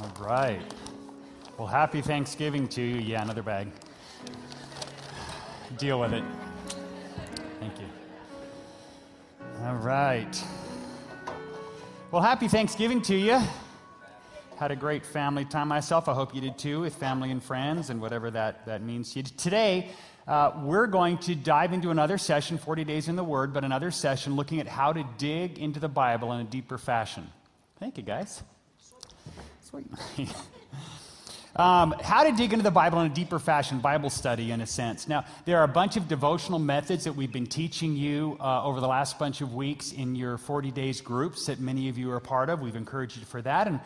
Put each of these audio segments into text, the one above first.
All right. Well, happy Thanksgiving to you. Yeah, another bag. Deal with it. Thank you. All right. Well, happy Thanksgiving to you. Had a great family time myself. I hope you did too, with family and friends and whatever that, that means to you. Today, uh, we're going to dive into another session, 40 Days in the Word, but another session looking at how to dig into the Bible in a deeper fashion. Thank you, guys. Sweet. Um, how to dig into the Bible in a deeper fashion, Bible study in a sense. Now, there are a bunch of devotional methods that we've been teaching you uh, over the last bunch of weeks in your 40 days groups that many of you are part of. We've encouraged you for that. And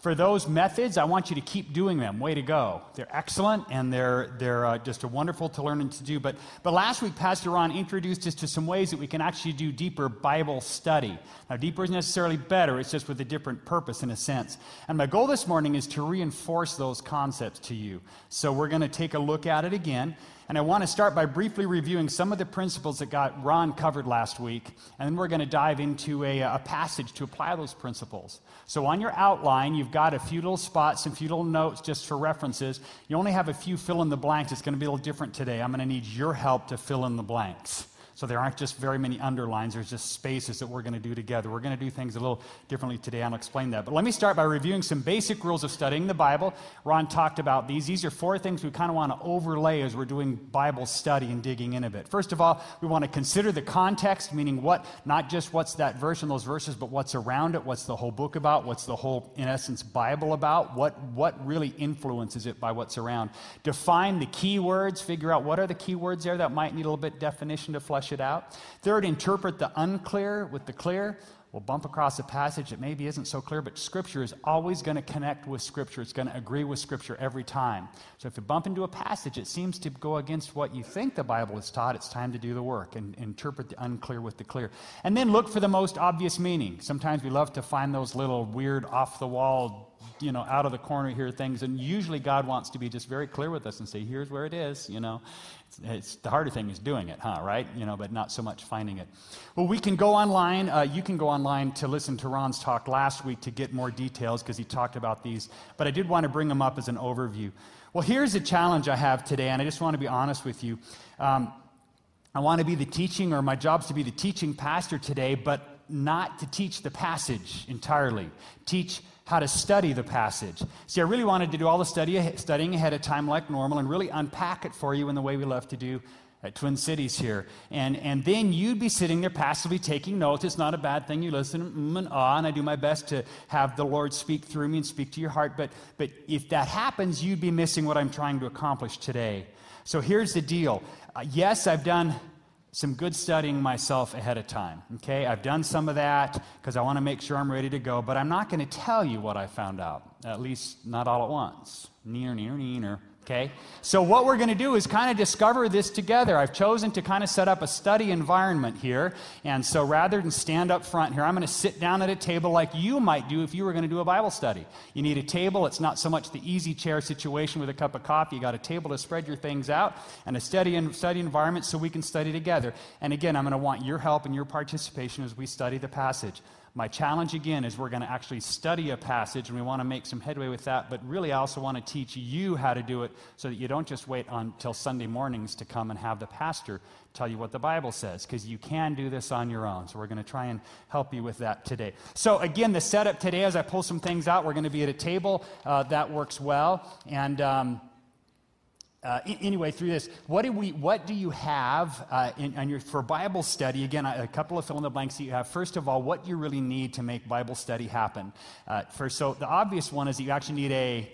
for those methods, I want you to keep doing them. Way to go. They're excellent and they're, they're uh, just a wonderful to learn and to do. But, but last week, Pastor Ron introduced us to some ways that we can actually do deeper Bible study. Now, deeper isn't necessarily better, it's just with a different purpose in a sense. And my goal this morning is to reinforce those concepts to you. So we're going to take a look at it again. And I want to start by briefly reviewing some of the principles that got Ron covered last week. And then we're going to dive into a, uh, a passage to apply those principles. So on your outline, you've got a few little spots, and few little notes just for references. You only have a few fill in the blanks. It's going to be a little different today. I'm going to need your help to fill in the blanks. So there aren't just very many underlines, there's just spaces that we're going to do together. We're going to do things a little differently today, and I'll explain that. But let me start by reviewing some basic rules of studying the Bible. Ron talked about these. These are four things we kind of want to overlay as we're doing Bible study and digging in a bit. First of all, we want to consider the context, meaning what, not just what's that verse and those verses, but what's around it, what's the whole book about, what's the whole, in essence, Bible about, what, what really influences it by what's around. Define the key words, figure out what are the key words there that might need a little bit definition to flesh it out. Third, interpret the unclear with the clear. We'll bump across a passage that maybe isn't so clear, but Scripture is always going to connect with Scripture. It's going to agree with Scripture every time. So if you bump into a passage that seems to go against what you think the Bible has taught, it's time to do the work and interpret the unclear with the clear. And then look for the most obvious meaning. Sometimes we love to find those little weird, off the wall you know, out of the corner here things. And usually God wants to be just very clear with us and say, here's where it is, you know. It's, it's, the harder thing is doing it, huh, right? You know, but not so much finding it. Well, we can go online. Uh, you can go online to listen to Ron's talk last week to get more details because he talked about these. But I did want to bring them up as an overview. Well, here's a challenge I have today, and I just want to be honest with you. Um, I want to be the teaching, or my job's to be the teaching pastor today, but not to teach the passage entirely. Teach how to study the passage. See, I really wanted to do all the study, studying ahead of time like normal and really unpack it for you in the way we love to do at Twin Cities here. And, and then you'd be sitting there passively taking notes. It's not a bad thing. You listen mm, and ah, and I do my best to have the Lord speak through me and speak to your heart. But, but if that happens, you'd be missing what I'm trying to accomplish today. So here's the deal. Uh, yes, I've done some good studying myself ahead of time. Okay, I've done some of that because I want to make sure I'm ready to go, but I'm not going to tell you what I found out, at least not all at once. Near, near, near. Okay? So, what we're going to do is kind of discover this together. I've chosen to kind of set up a study environment here. And so, rather than stand up front here, I'm going to sit down at a table like you might do if you were going to do a Bible study. You need a table. It's not so much the easy chair situation with a cup of coffee. You got a table to spread your things out and a study, study environment so we can study together. And again, I'm going to want your help and your participation as we study the passage. My challenge again is we're going to actually study a passage and we want to make some headway with that, but really I also want to teach you how to do it so that you don't just wait until Sunday mornings to come and have the pastor tell you what the Bible says, because you can do this on your own. So we're going to try and help you with that today. So again, the setup today, as I pull some things out, we're going to be at a table uh, that works well. And. Um, uh, anyway, through this, what do, we, what do you have uh, in, in your, for Bible study? Again, a, couple of fill in the blanks that you have. First of all, what do you really need to make Bible study happen? Uh, first, so the obvious one is that you actually need a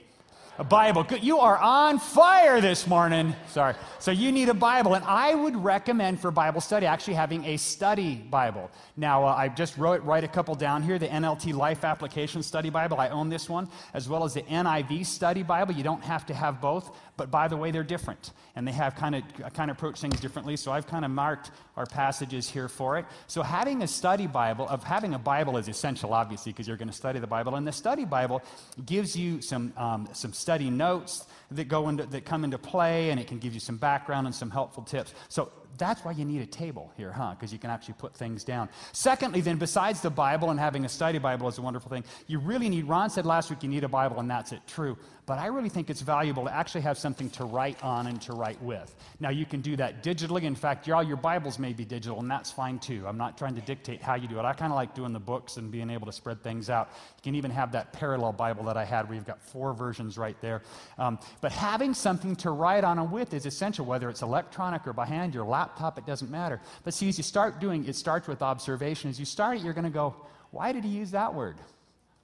a Bible. You are on fire this morning. Sorry. So you need a Bible. And I would recommend for Bible study actually having a study Bible. Now, uh, I just wrote write a couple down here the NLT Life Application Study Bible. I own this one, as well as the NIV Study Bible. You don't have to have both. But by the way, they're different. And they have kind of, kind of approach things differently. So I've kind of marked our passages here for it. So having a study Bible, of having a Bible is essential, obviously, because you're going to study the Bible. And the study Bible gives you some, um, some study notes that, go into, that come into play, and it can give you some background and some helpful tips. So that's why you need a table here, huh? Because you can actually put things down. Secondly, then, besides the Bible and having a study Bible is a wonderful thing, you really need, Ron said last week you need a Bible, and that's it, true. But I really think it's valuable to actually have something to write on and to write with. Now, you can do that digitally. In fact, all your Bibles may be digital, and that's fine too. I'm not trying to dictate how you do it. I kind of like doing the books and being able to spread things out. You can even have that parallel Bible that I had where you've got four versions right there. Um, but having something to write on and with is essential, whether it's electronic or by hand, your laptop, it doesn't matter. But see, as you start doing it starts with observation. As you start it, you're going to go, why did he use that word?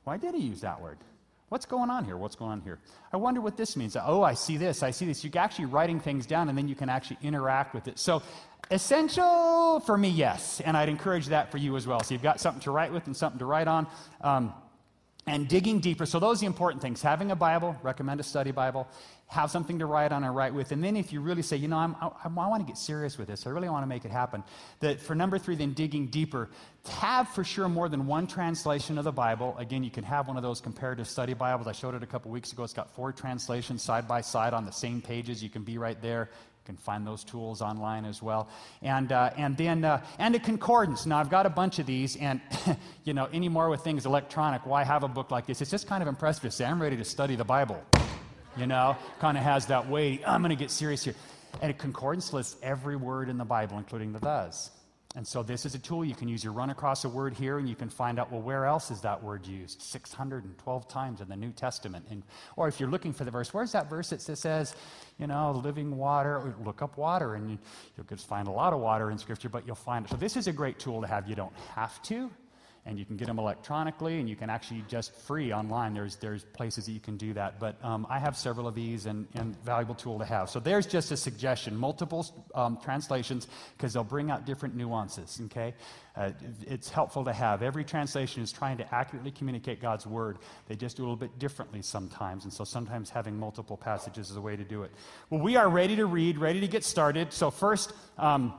Why did he use that word? What's going on here? What's going on here? I wonder what this means. Oh, I see this. I see this. You're actually writing things down and then you can actually interact with it. So, essential for me, yes. And I'd encourage that for you as well. So, you've got something to write with and something to write on. Um, and digging deeper. So, those are the important things. Having a Bible, recommend a study Bible have something to write on and write with. And then if you really say, you know, I'm, I, I want to get serious with this, I really want to make it happen, that for number three, then digging deeper, have for sure more than one translation of the Bible. Again, you can have one of those comparative study Bibles. I showed it a couple weeks ago. It's got four translations side by side on the same pages. You can be right there. You can find those tools online as well. And, uh, and then, uh, and a concordance. Now, I've got a bunch of these, and, you know, anymore with things electronic, why have a book like this? It's just kind of impressive to say, I'm ready to study the Bible you know, kind of has that weight. I'm going to get serious here. And a concordance lists every word in the Bible, including the thes. And so this is a tool you can use. You run across a word here and you can find out, well, where else is that word used? 612 times in the New Testament. And, or if you're looking for the verse, where's that verse that says, you know, living water? Look up water and you, you'll just find a lot of water in Scripture, but you'll find it. So this is a great tool to have. You don't have to, and you can get them electronically and you can actually just free online. There's, there's places that you can do that. But um, i have several of these and, and valuable tool to have. So there's just a suggestion multiple um, translations because they'll bring out different nuances okay? Uh, it's helpful to have. Every translation is trying to accurately communicate god's word. They just do a little bit differently sometimes and so sometimes having multiple passages is a way to do it. Well we are ready to read ready to get started. So first um,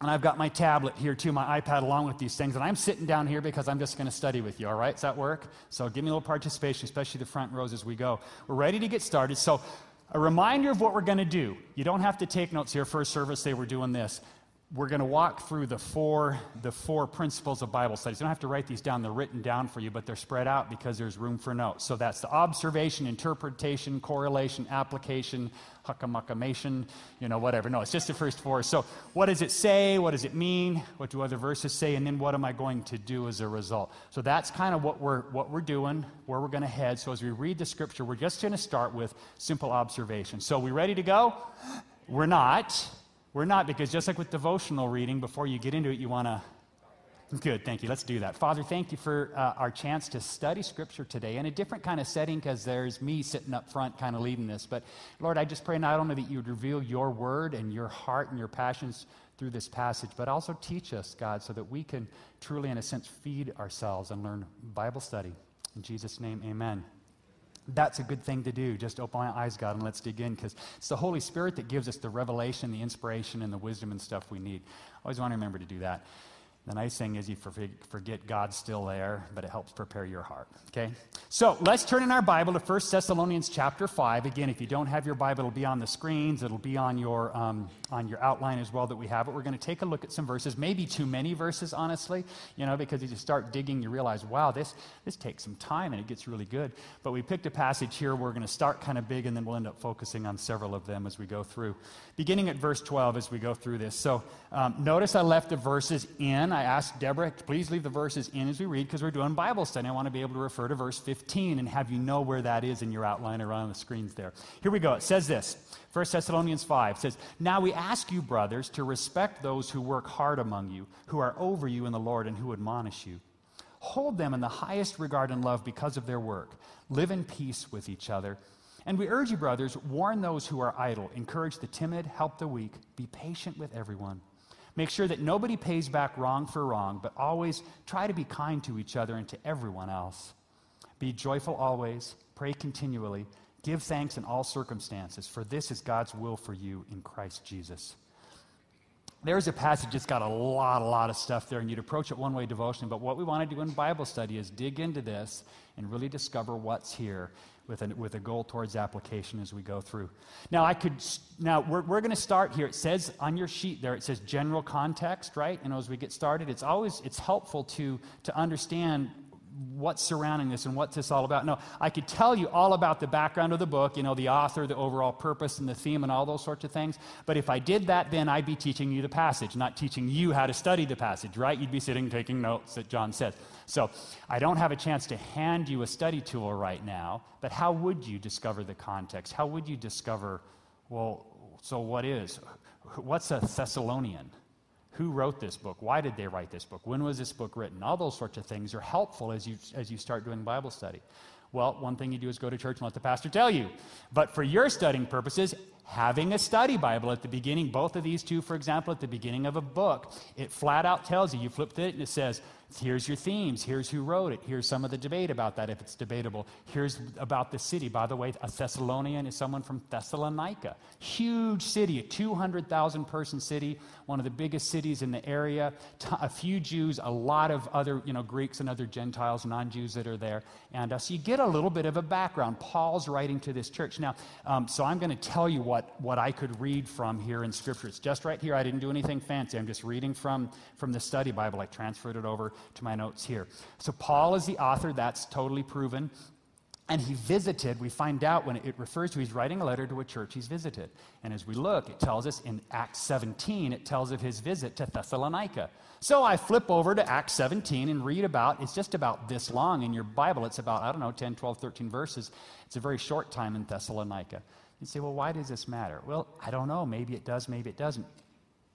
and I've got my tablet here too, my iPad along with these things. And I'm sitting down here because I'm just going to study with you, all right? Does that work? So give me a little participation, especially the front rows as we go. We're ready to get started. So, a reminder of what we're going to do. You don't have to take notes here. First service, they were doing this we're going to walk through the four, the four principles of Bible studies. You don't have to write these down, they're written down for you, but they're spread out because there's room for notes. So that's the observation, interpretation, correlation, application, huckamuckamation, you know, whatever. No, it's just the first four. So what does it say? What does it mean? What do other verses say? And then what am I going to do as a result? So that's kind of what we're, what we're doing, where we're going to head. So as we read the scripture, we're just going to start with simple observation. So we ready to go? We're not. We're not, because just like with devotional reading, before you get into it, you want to. Good, thank you. Let's do that. Father, thank you for uh, our chance to study Scripture today in a different kind of setting because there's me sitting up front kind of leading this. But Lord, I just pray not only that you would reveal your word and your heart and your passions through this passage, but also teach us, God, so that we can truly, in a sense, feed ourselves and learn Bible study. In Jesus' name, amen that's a good thing to do. Just open my eyes, God, and let's dig in because it's the Holy Spirit that gives us the revelation, the inspiration, and the wisdom and stuff we need. Always want to remember to do that. The nice thing is you forget God's still there, but it helps prepare your heart. Okay? So let's turn in our Bible to 1 Thessalonians chapter 5. Again, if you don't have your Bible, it'll be on the screens. It'll be on your, um, on your outline as well that we have it. We're going to take a look at some verses, maybe too many verses, honestly, you know, because as you start digging, you realize, wow, this, this takes some time and it gets really good. But we picked a passage here. We're going to start kind of big and then we'll end up focusing on several of them as we go through. Beginning at verse 12 as we go through this. So um, notice I left the verses in. I asked Deborah, please leave the verses in as we read because we're doing Bible study. I want to be able to refer to verse 15 and have you know where that is in your outline or on the screens there. Here we go. It says this 1 Thessalonians 5 says, Now we ask you, brothers, to respect those who work hard among you, who are over you in the Lord, and who admonish you. Hold them in the highest regard and love because of their work. Live in peace with each other. And we urge you, brothers, warn those who are idle, encourage the timid, help the weak, be patient with everyone. Make sure that nobody pays back wrong for wrong, but always try to be kind to each other and to everyone else. Be joyful always, pray continually, give thanks in all circumstances, for this is God's will for you in Christ Jesus. there's a passage that's got a lot, a lot of stuff there, and you'd approach it one way devotionally. But what we want to do in Bible study is dig into this and really discover what's here with a, with a goal towards application as we go through. Now, I could, now we're, we're going to start here. It says on your sheet there, it says general context, right? And as we get started, it's always, it's helpful to, to understand what's surrounding this and what's this all about. No, I could tell you all about the background of the book, you know, the author, the overall purpose, and the theme, and all those sorts of things. But if I did that, then I'd be teaching you the passage, not teaching you how to study the passage, right? You'd be sitting taking notes that John says. So I don't have a chance to hand you a study tool right now, but how would you discover the context? How would you discover, well, so what is? What's a Thessalonian? Who wrote this book? Why did they write this book? When was this book written? All those sorts of things are helpful as you, as you start doing Bible study. Well, one thing you do is go to church and let the pastor tell you. But for your studying purposes, having a study Bible at the beginning, both of these two, for example, at the beginning of a book, it flat out tells you, you flip it and it says, Here's your themes. Here's who wrote it. Here's some of the debate about that if it's debatable. Here's about the city. By the way, a Thessalonian is someone from Thessalonica. Huge city, a 200,000 person city, one of the biggest cities in the area. A few Jews, a lot of other, you know, Greeks and other Gentiles, non Jews that are there. And uh, so you get a little bit of a background. Paul's writing to this church. Now, um, so I'm going to tell you what, what I could read from here in Scripture. It's just right here. I didn't do anything fancy. I'm just reading from, from the study Bible. I transferred it over to my notes here. So, Paul is the author, that's totally proven. And he visited, we find out when it refers to, he's writing a letter to a church he's visited. And as we look, it tells us in Acts 17, it tells of his visit to Thessalonica. So I flip over to Acts 17 and read about, it's just about this long in your Bible. It's about, I don't know, 10, 12, 13 verses. It's a very short time in Thessalonica. You say, well, why does this matter? Well, I don't know. Maybe it does, maybe it doesn't.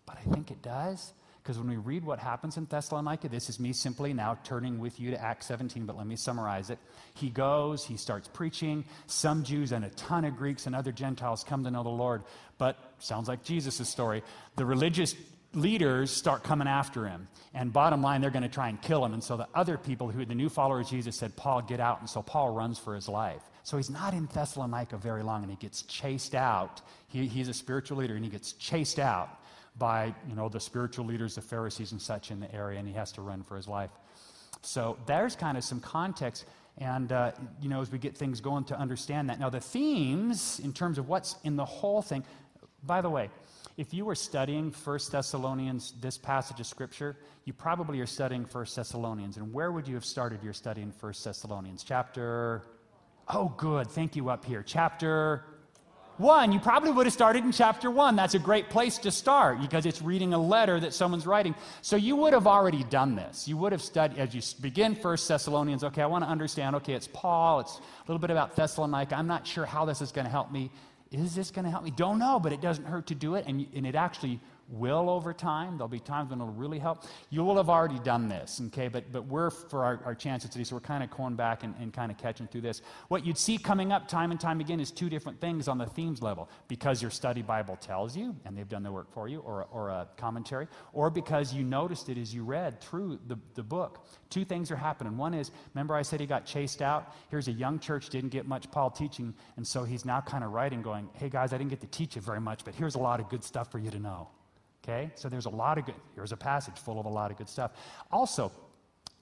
But I think it does. Because when we read what happens in Thessalonica, this is me simply now turning with you to Acts 17, but let me summarize it. He goes, he starts preaching. Some Jews and a ton of Greeks and other Gentiles come to know the Lord. But sounds like Jesus' story. The religious leaders start coming after him. And bottom line, they're going to try and kill him. And so the other people who, the new followers of Jesus, said, Paul, get out. And so Paul runs for his life. So he's not in Thessalonica very long, and he gets chased out. He, he's a spiritual leader, and he gets chased out by you know the spiritual leaders, the Pharisees and such in the area, and he has to run for his life. So there's kind of some context, and uh, you know as we get things going to understand that. Now the themes in terms of what's in the whole thing. By the way, if you were studying First Thessalonians, this passage of Scripture, you probably are studying First Thessalonians. And where would you have started your study in First Thessalonians? Chapter. Oh, good. Thank you up here. Chapter 1, you probably would have started in chapter 1. That's a great place to start because it's reading a letter that someone's writing. So you would have already done this. You would have studied, as you begin First Thessalonians, okay, I want to understand, okay, it's Paul, it's a little bit about Thessalonica. I'm not sure how this is going to help me. Is this going to help me? Don't know, but it doesn't hurt to do it. And, and it actually will over time. There'll be times when it'll really help. You will have already done this, okay? But, but we're, for our, our chances today, so we're kind of going back and, and kind of catching through this. What you'd see coming up time and time again is two different things on the themes level. Because your study Bible tells you, and they've done the work for you, or, or a commentary, or because you noticed it as you read through the, the book. Two things are happening. One is, remember I said he got chased out? Here's a young church, didn't get much Paul teaching, and so he's now kind of writing, going, hey guys, I didn't get to teach you very much, but here's a lot of good stuff for you to know. Okay? So there's a lot of good, here's a passage full of a lot of good stuff. Also,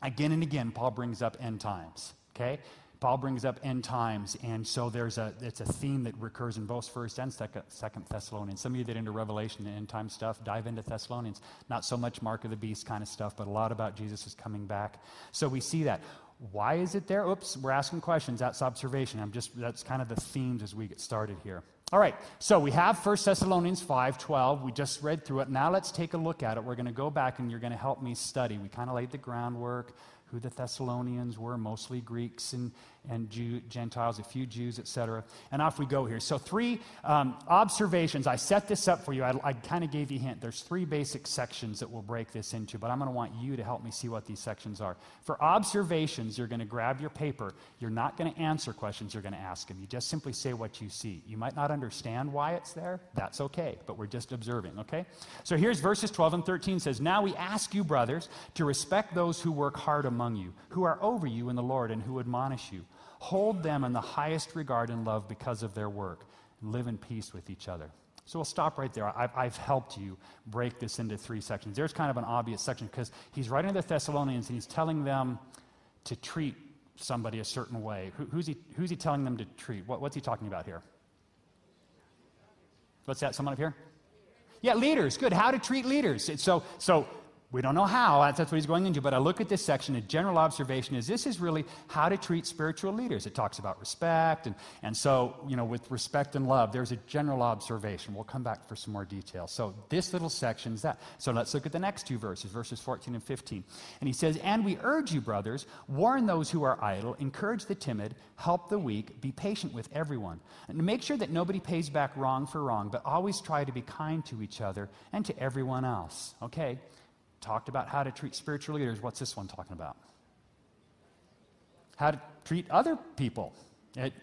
again and again, Paul brings up end times. Okay? Paul brings up end times, and so there's a it's a theme that recurs in both First and Second, second Thessalonians. Some of you that into Revelation and end time stuff dive into Thessalonians. Not so much Mark of the Beast kind of stuff, but a lot about Jesus is coming back. So we see that. Why is it there? Oops, we're asking questions. That's observation. I'm just that's kind of the themes as we get started here. All right, so we have 1 Thessalonians 5:12. We just read through it. Now let's take a look at it. We're going to go back and you're going to help me study. We kind of laid the groundwork, who the Thessalonians were, mostly Greeks and and Jew, Gentiles, a few Jews, etc. And off we go here. So, three um, observations. I set this up for you. I, I kind of gave you a hint. There's three basic sections that we'll break this into, but I'm going to want you to help me see what these sections are. For observations, you're going to grab your paper. You're not going to answer questions, you're going to ask them. You just simply say what you see. You might not understand why it's there. That's okay, but we're just observing, okay? So, here's verses 12 and 13 says, Now we ask you, brothers, to respect those who work hard among you, who are over you in the Lord, and who admonish you Hold them in the highest regard and love because of their work. Live in peace with each other. So we'll stop right there. I've, I've, helped you break this into three sections. There's kind of an obvious section because he's writing to the Thessalonians and he's telling them to treat somebody a certain way. Who, who's, he, who's he telling them to treat? What, what's he talking about here? What's that? Someone up here? Yeah, leaders. Good. How to treat leaders. So, so we don't know how, that's what he's going into, but I look at this section, a general observation is this is really how to treat spiritual leaders. It talks about respect, and, and so, you know, with respect and love, there's a general observation. We'll come back for some more details. So, this little section is that. So, let's look at the next two verses, verses 14 and 15. And he says, And we urge you, brothers, warn those who are idle, encourage the timid, help the weak, be patient with everyone, and make sure that nobody pays back wrong for wrong, but always try to be kind to each other and to everyone else. Okay? Talked about how to treat spiritual leaders. What's this one talking about? How to treat other people, it,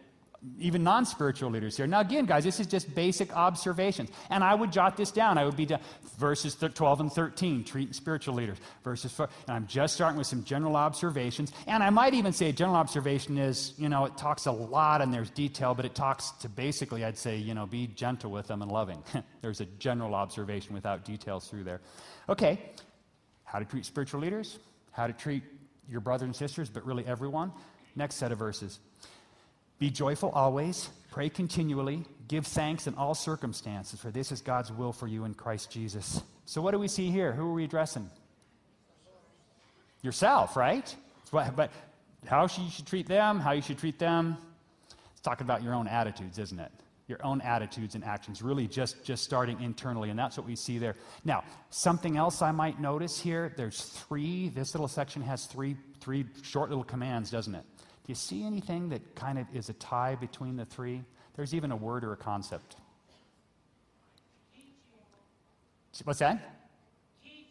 even non spiritual leaders here. Now, again, guys, this is just basic observations. And I would jot this down. I would be verses 12 and 13, treat spiritual leaders. Verses 4, and I'm just starting with some general observations. And I might even say a general observation is, you know, it talks a lot and there's detail, but it talks to basically, I'd say, you know, be gentle with them and loving. there's a general observation without details through there. Okay, how to treat spiritual leaders, how to treat your brothers and sisters, but really everyone. Next set of verses. Be joyful always, pray continually, give thanks in all circumstances, for this is God's will for you in Christ Jesus. So, what do we see here? Who are we addressing? Yourself, right? But how you should treat them, how you should treat them. It's talking about your own attitudes, isn't it? Your own attitudes and actions, really just, just starting internally. And that's what we see there. Now, something else I might notice here there's three, this little section has three, three short little commands, doesn't it? Do you see anything that kind of is a tie between the three? There's even a word or a concept. What's that? Teaching.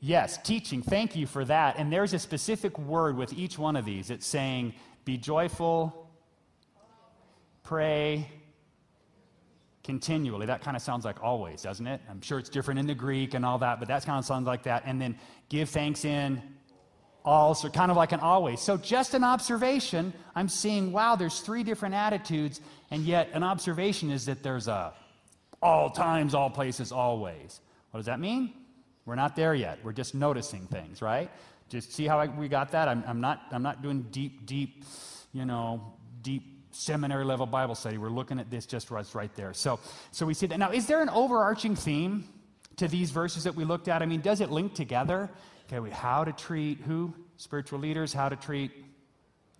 Yes, teaching. Thank you for that. And there's a specific word with each one of these. It's saying, be joyful, pray, continually. That kind of sounds like always, doesn't it? I'm sure it's different in the Greek and all that, but that kind of sounds like that. And then give thanks in all, so kind of like an always. So just an observation, I'm seeing, wow, there's three different attitudes, and yet an observation is that there's a all times, all places, always. What does that mean? We're not there yet. We're just noticing things, right? Just see how I, we got that? I'm, I'm, not, I'm not doing deep, deep, you know, deep seminary level Bible study. We're looking at this just right, there. So, so we see that. Now, is there an overarching theme to these verses that we looked at? I mean, does it link together? Okay, we, how to treat who? Spiritual leaders, how to treat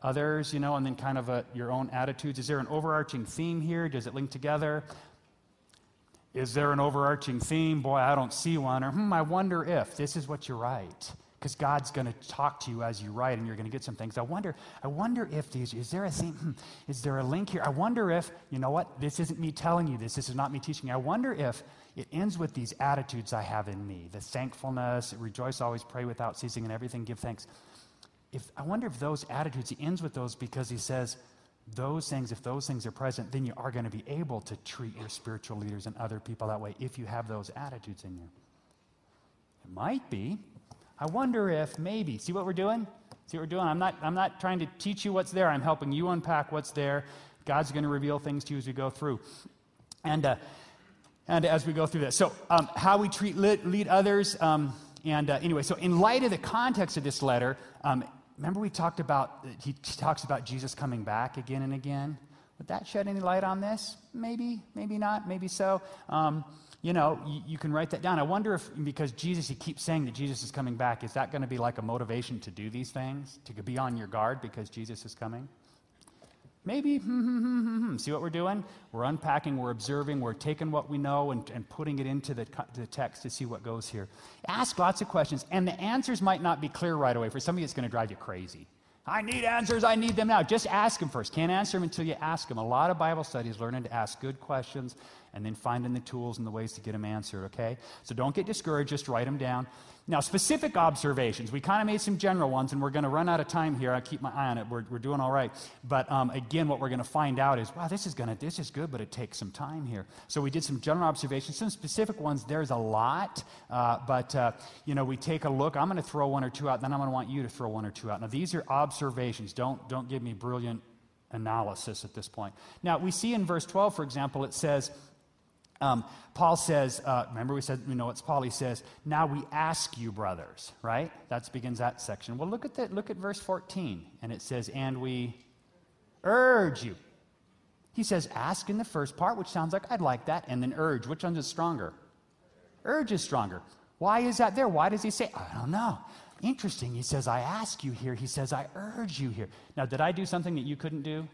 others, you know, and then kind of a, your own attitudes. Is there an overarching theme here? Does it link together? Is there an overarching theme? Boy, I don't see one. Or, hmm, I wonder if this is what you write because God's going to talk to you as you write and you're going to get some things. I wonder, I wonder if these, is there a theme, hmm, is there a link here? I wonder if, you know what, this isn't me telling you this, this is not me teaching you. I wonder if it ends with these attitudes I have in me the thankfulness, rejoice, always pray without ceasing, and everything give thanks. If, I wonder if those attitudes, he ends with those because he says, those things, if those things are present, then you are going to be able to treat your spiritual leaders and other people that way if you have those attitudes in you. It might be I wonder if maybe, see what we're doing? See what we're doing? I'm not, I'm not trying to teach you what's there. I'm helping you unpack what's there. God's going to reveal things to you as we go through. And, uh, and as we go through this. So, um, how we treat lead, lead others. Um, and uh, anyway, so in light of the context of this letter, um, remember we talked about, he talks about Jesus coming back again and again. Would that shed any light on this? Maybe, maybe not, maybe so. Um, you know, you, you, can write that down. I wonder if, because Jesus, he keeps saying that Jesus is coming back, is that going to be like a motivation to do these things? To be on your guard because Jesus is coming? Maybe. See what we're doing? We're unpacking, we're observing, we're taking what we know and, and putting it into the, the text to see what goes here. Ask lots of questions, and the answers might not be clear right away. For some of you, it's going to drive you crazy. I need answers. I need them now. Just ask them first. Can't answer them until you ask them. A lot of Bible studies learning to ask good questions and then finding the tools and the ways to get them answered, okay? So don't get discouraged, just write them down. Now, specific observations. We kind of made some general ones, and we're going to run out of time here. I keep my eye on it. We're, we're doing all right. But um, again, what we're going to find out is, wow, this is going to this is good, but it takes some time here. So we did some general observations, some specific ones. There's a lot, uh, but uh, you know, we take a look. I'm going to throw one or two out, then I'm going to want you to throw one or two out. Now, these are observations. Don't don't give me brilliant analysis at this point. Now, we see in verse 12, for example, it says Um, Paul says, uh, remember we said, you know, it's Paul, he says, now we ask you, brothers, right? That begins that section. Well, look at that, look at verse 14, and it says, and we urge you. He says, ask in the first part, which sounds like I'd like that, and then urge. Which one is stronger? Urge is stronger. Why is that there? Why does he say, I don't know. Interesting. He says, I ask you here. He says, I urge you here. Now, did I do something that you couldn't do?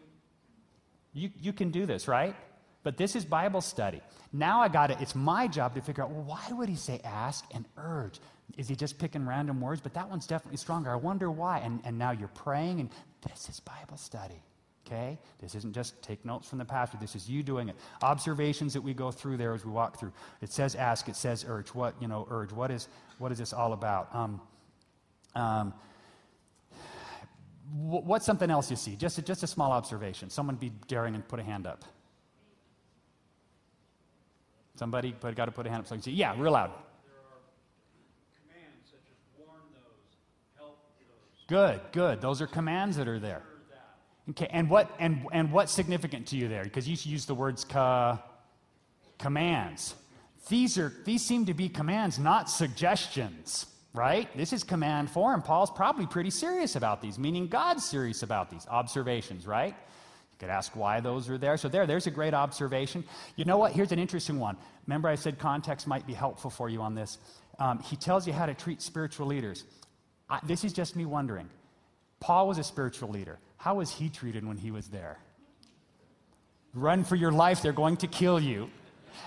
You, you can do this, right? But this is Bible study. Now I got it. It's my job to figure out, well, why would he say ask and urge? Is he just picking random words? But that one's definitely stronger. I wonder why. And, and now you're praying, and this is Bible study. Okay? This isn't just take notes from the pastor. This is you doing it. Observations that we go through there as we walk through. It says ask, it says urge. What, you know, urge. What is, what is this all about? Um, um, what's something else you see? Just a, just a small observation. Someone be daring and put a hand up. Somebody put, got to put a hand up so I can see. Yeah, real loud. Good, good. Those are commands that are there. Okay, and what and and what's significant to you there? Because you use the words ka, commands. These are these seem to be commands, not suggestions right? This is command form. Paul's probably pretty serious about these, meaning God's serious about these observations, right? You could ask why those are there. So there, there's a great observation. You know what? Here's an interesting one. Remember, I said context might be helpful for you on this. Um, he tells you how to treat spiritual leaders. I, this is just me wondering. Paul was a spiritual leader. How was he treated when he was there? Run for your life, they're going to kill you.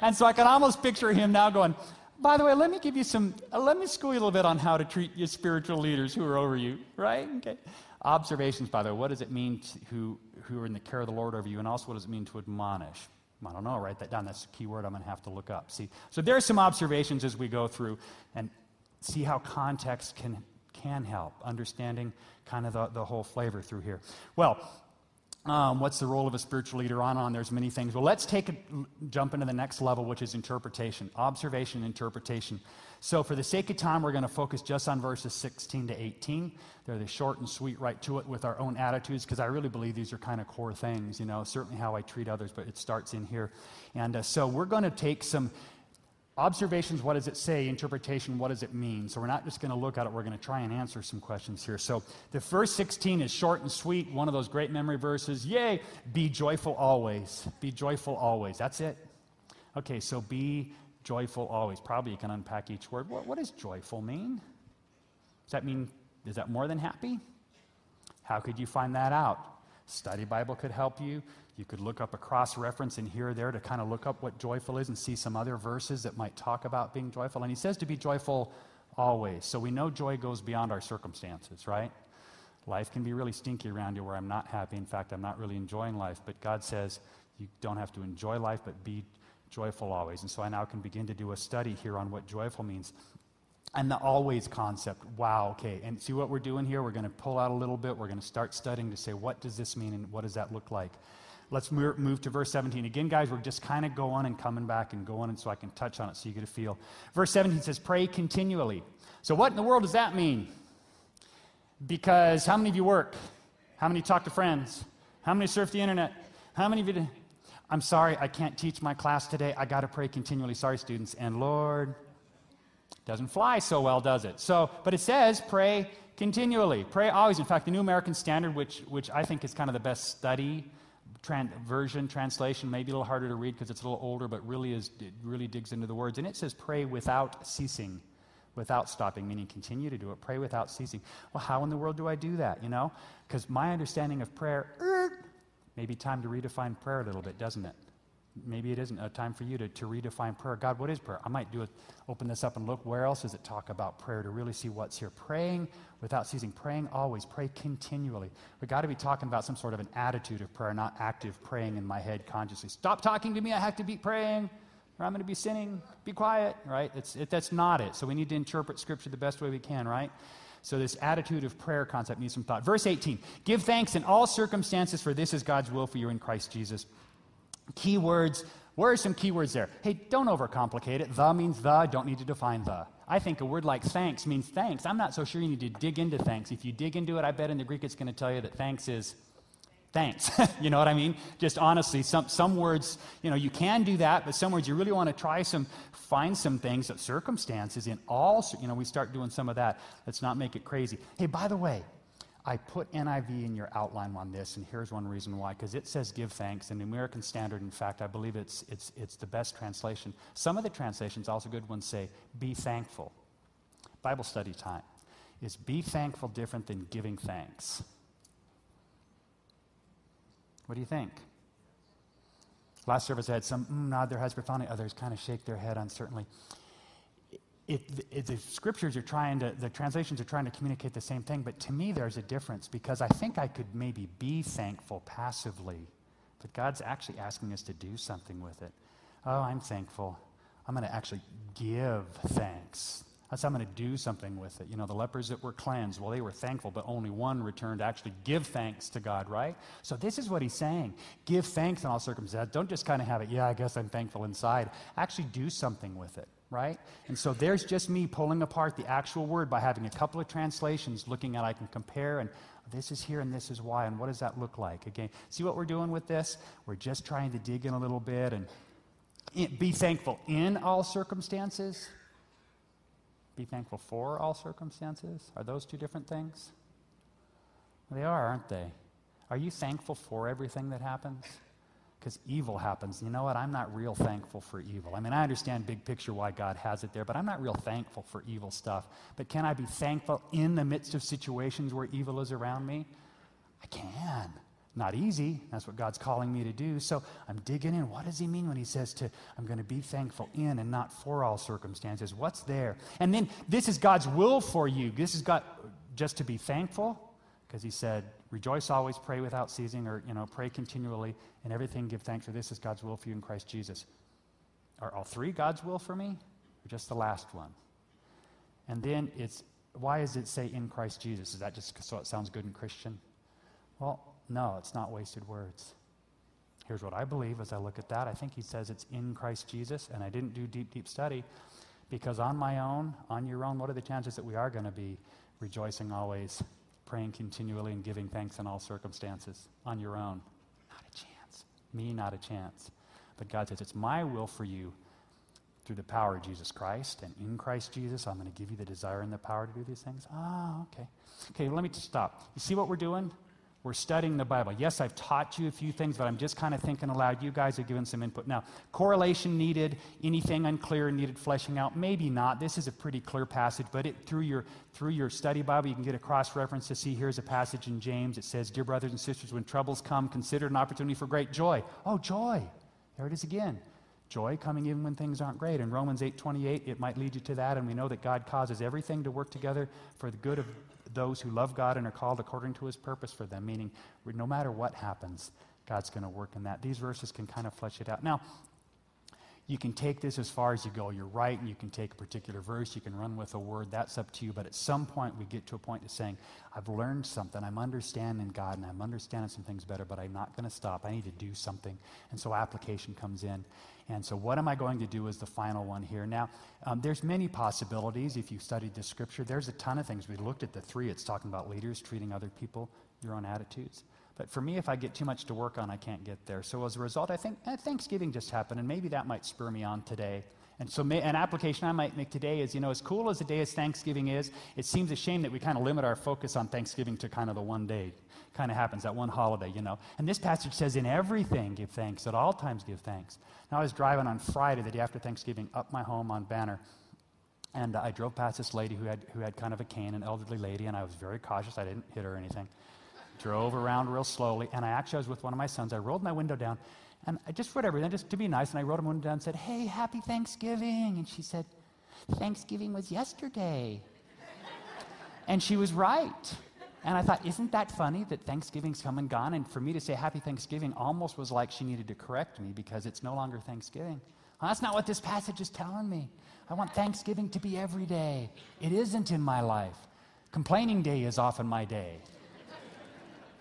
And so I can almost picture him now going, by the way, let me give you some, uh, let me school you a little bit on how to treat your spiritual leaders who are over you, right? Okay. Observations, by the way, what does it mean to, who, who are in the care of the Lord over you? And also, what does it mean to admonish? I don't know, write that down. That's a key word I'm going to have to look up. See, so there are some observations as we go through and see how context can, can help, understanding kind of the, the whole flavor through here. Well, um, what's the role of a spiritual leader on on there's many things well let's take a jump into the next level which is interpretation observation interpretation so for the sake of time we're going to focus just on verses 16 to 18 they're the short and sweet right to it with our own attitudes because i really believe these are kind of core things you know certainly how i treat others but it starts in here and uh, so we're going to take some Observations, what does it say? Interpretation, what does it mean? So we're not just going to look at it, we're going to try and answer some questions here. So the first 16 is short and sweet, one of those great memory verses. Yay! Be joyful always. Be joyful always. That's it. Okay, so be joyful always. Probably you can unpack each word. What, what does joyful mean? Does that mean, is that more than happy? How could you find that out? Study Bible could help you. You could look up a cross reference in here or there to kind of look up what joyful is and see some other verses that might talk about being joyful. And he says to be joyful always. So we know joy goes beyond our circumstances, right? Life can be really stinky around you where I'm not happy. In fact, I'm not really enjoying life. But God says you don't have to enjoy life, but be joyful always. And so I now can begin to do a study here on what joyful means. And the always concept. Wow, okay. And see what we're doing here? We're going to pull out a little bit. We're going to start studying to say, what does this mean and what does that look like? Let's move to verse 17. Again, guys, we're just kind of going and coming back and going, and so I can touch on it so you get a feel. Verse 17 says, Pray continually. So, what in the world does that mean? Because how many of you work? How many talk to friends? How many surf the internet? How many of you? I'm sorry, I can't teach my class today. I got to pray continually. Sorry, students. And Lord, doesn't fly so well, does it? So, but it says pray continually. Pray always. In fact, the New American Standard, which, which I think is kind of the best study tran- version, translation, maybe a little harder to read because it's a little older, but really is it really digs into the words. And it says pray without ceasing, without stopping, meaning continue to do it. Pray without ceasing. Well, how in the world do I do that? You know, because my understanding of prayer, er, maybe time to redefine prayer a little bit, doesn't it? maybe it isn't a time for you to, to redefine prayer. God, what is prayer? I might do it, open this up and look where else does it talk about prayer to really see what's here. Praying without ceasing, praying always, pray continually. We've got to be talking about some sort of an attitude of prayer, not active praying in my head consciously. Stop talking to me, I have to be praying, or I'm going to be sinning. Be quiet, right? It, that's not it. So we need to interpret Scripture the best way we can, right? So, this attitude of prayer concept needs some thought. Verse 18 Give thanks in all circumstances, for this is God's will for you in Christ Jesus. Key words. Where are some key words there? Hey, don't overcomplicate it. The means the, don't need to define the. I think a word like thanks means thanks. I'm not so sure you need to dig into thanks. If you dig into it, I bet in the Greek it's going to tell you that thanks is thanks. you know what I mean? Just honestly, some, some words, you know, you can do that, but some words you really want to try some, find some things, circumstances in all, you know, we start doing some of that. Let's not make it crazy. Hey, by the way, I put NIV in your outline on this, and here's one reason why, because it says give thanks, and the American Standard, in fact, I believe it's, it's, it's the best translation. Some of the translations, also good ones, say be thankful. Bible study time. Is be thankful different than giving thanks? What do you think? Last service, I had some mm, nod their heads profoundly, others kind of shake their head uncertainly. It, it, the scriptures are trying to, the translations are trying to communicate the same thing, but to me there's a difference because I think I could maybe be thankful passively, but God's actually asking us to do something with it. Oh, I'm thankful. I'm going to actually give thanks. That's how I'm going to do something with it. You know, the lepers that were cleansed, well, they were thankful, but only one returned to actually give thanks to God, right? So this is what he's saying. Give thanks in all circumstances. Don't just kind of have it, yeah, I guess I'm thankful inside. Actually do something with it, right? And so there's just me pulling apart the actual word by having a couple of translations, looking at I can compare and this is here and this is why, and what does that look like? Again, see what we're doing with this? We're just trying to dig in a little bit and eh, be thankful in all circumstances be thankful for all circumstances? Are those two different things? They are, aren't they? Are you thankful for everything that happens? Because evil happens. You know what? I'm not real thankful for evil. I mean, I understand big picture why God has it there, but I'm not real thankful for evil stuff. But can I be thankful in the midst of situations where evil is around me? I can. Not easy. That's what God's calling me to do. So I'm digging in. What does he mean when he says to, I'm going to be thankful in and not for all circumstances? What's there? And then this is God's will for you. This is God just to be thankful because he said, rejoice always, pray without ceasing, or, you know, pray continually, and everything give thanks for this is God's will for you in Christ Jesus. Are all three God's will for me, or just the last one? And then it's, why does it say in Christ Jesus? Is that just so it sounds good and Christian? Well, no, it's not wasted words. Here's what I believe as I look at that. I think he says it's in Christ Jesus, and I didn't do deep, deep study because on my own, on your own, what are the chances that we are going to be rejoicing always, praying continually, and giving thanks in all circumstances? On your own, not a chance. Me, not a chance. But God says, It's my will for you through the power of Jesus Christ and in Christ Jesus. I'm going to give you the desire and the power to do these things. Ah, okay. Okay, let me just stop. You see what we're doing? We're studying the Bible. Yes, I've taught you a few things, but I'm just kind of thinking aloud. You guys are giving some input. Now, correlation needed, anything unclear needed fleshing out? Maybe not. This is a pretty clear passage, but it, through, your, through your study Bible, you can get a cross reference to see here's a passage in James. It says, Dear brothers and sisters, when troubles come, consider it an opportunity for great joy. Oh, joy. There it is again. Joy coming even when things aren't great. In Romans 8:28, it might lead you to that, and we know that God causes everything to work together for the good of those who love God and are called according to his purpose for them, meaning no matter what happens, God's going to work in that. These verses can kind of flesh it out. Now, you can take this as far as you go. You're right, and you can take a particular verse, you can run with a word, that's up to you. But at some point, we get to a point of saying, I've learned something, I'm understanding God, and I'm understanding some things better, but I'm not going to stop. I need to do something. And so application comes in. And so, what am I going to do is the final one here. Now, um, there's many possibilities if you studied the scripture. There's a ton of things. We looked at the three. It's talking about leaders treating other people, your own attitudes. But for me, if I get too much to work on, I can't get there. So as a result, I think eh, Thanksgiving just happened, and maybe that might spur me on today. And so, may, an application I might make today is you know, as cool as the day as Thanksgiving is, it seems a shame that we kind of limit our focus on Thanksgiving to kind of the one day. Kind of happens, that one holiday, you know. And this passage says, in everything give thanks, at all times give thanks. Now, I was driving on Friday, the day after Thanksgiving, up my home on Banner. And I drove past this lady who had, who had kind of a cane, an elderly lady, and I was very cautious. I didn't hit her or anything drove around real slowly, and I actually was with one of my sons. I rolled my window down, and I just wrote everything, just to be nice, and I rolled my window down and said, Hey, happy Thanksgiving. And she said, Thanksgiving was yesterday. and she was right. And I thought, isn't that funny that Thanksgiving's come and gone? And for me to say happy Thanksgiving almost was like she needed to correct me because it's no longer Thanksgiving. Well, that's not what this passage is telling me. I want Thanksgiving to be every day. It isn't in my life. Complaining day is often my day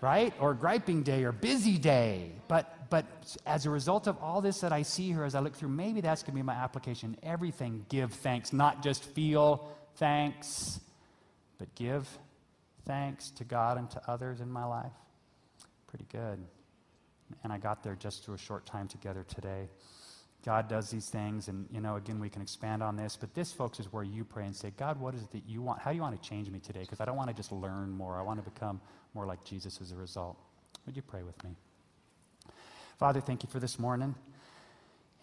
right? Or griping day or busy day. But, but as a result of all this that I see here as I look through, maybe that's going to be my application. Everything give thanks, not just feel thanks, but give thanks to God and to others in my life. Pretty good. And I got there just through a short time together today. God does these things, and you know, again, we can expand on this, but this, folks, is where you pray and say, God, what is it that you want? How do you want to change me today? Because I don't want to just learn more. I want to become more like Jesus as a result. Would you pray with me? Father, thank you for this morning.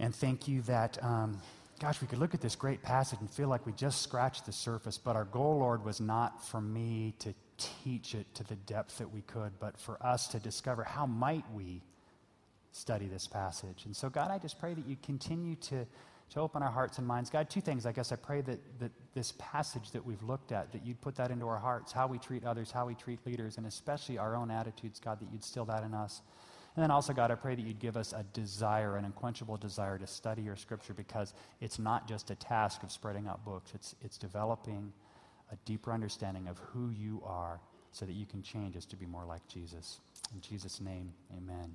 And thank you that, um, gosh, we could look at this great passage and feel like we just scratched the surface. But our goal, Lord, was not for me to teach it to the depth that we could, but for us to discover how might we study this passage. And so, God, I just pray that you continue to, to open our hearts and minds. God, two things. I guess I pray that, that this passage that we've looked at, that you'd put that into our hearts, how we treat others, how we treat leaders, and especially our own attitudes, God, that you'd still that in us. And then also, God, I pray that you'd give us a desire, an unquenchable desire to study your scripture because it's not just a task of spreading out books, it's, it's developing a deeper understanding of who you are so that you can change us to be more like Jesus. In Jesus' name, amen.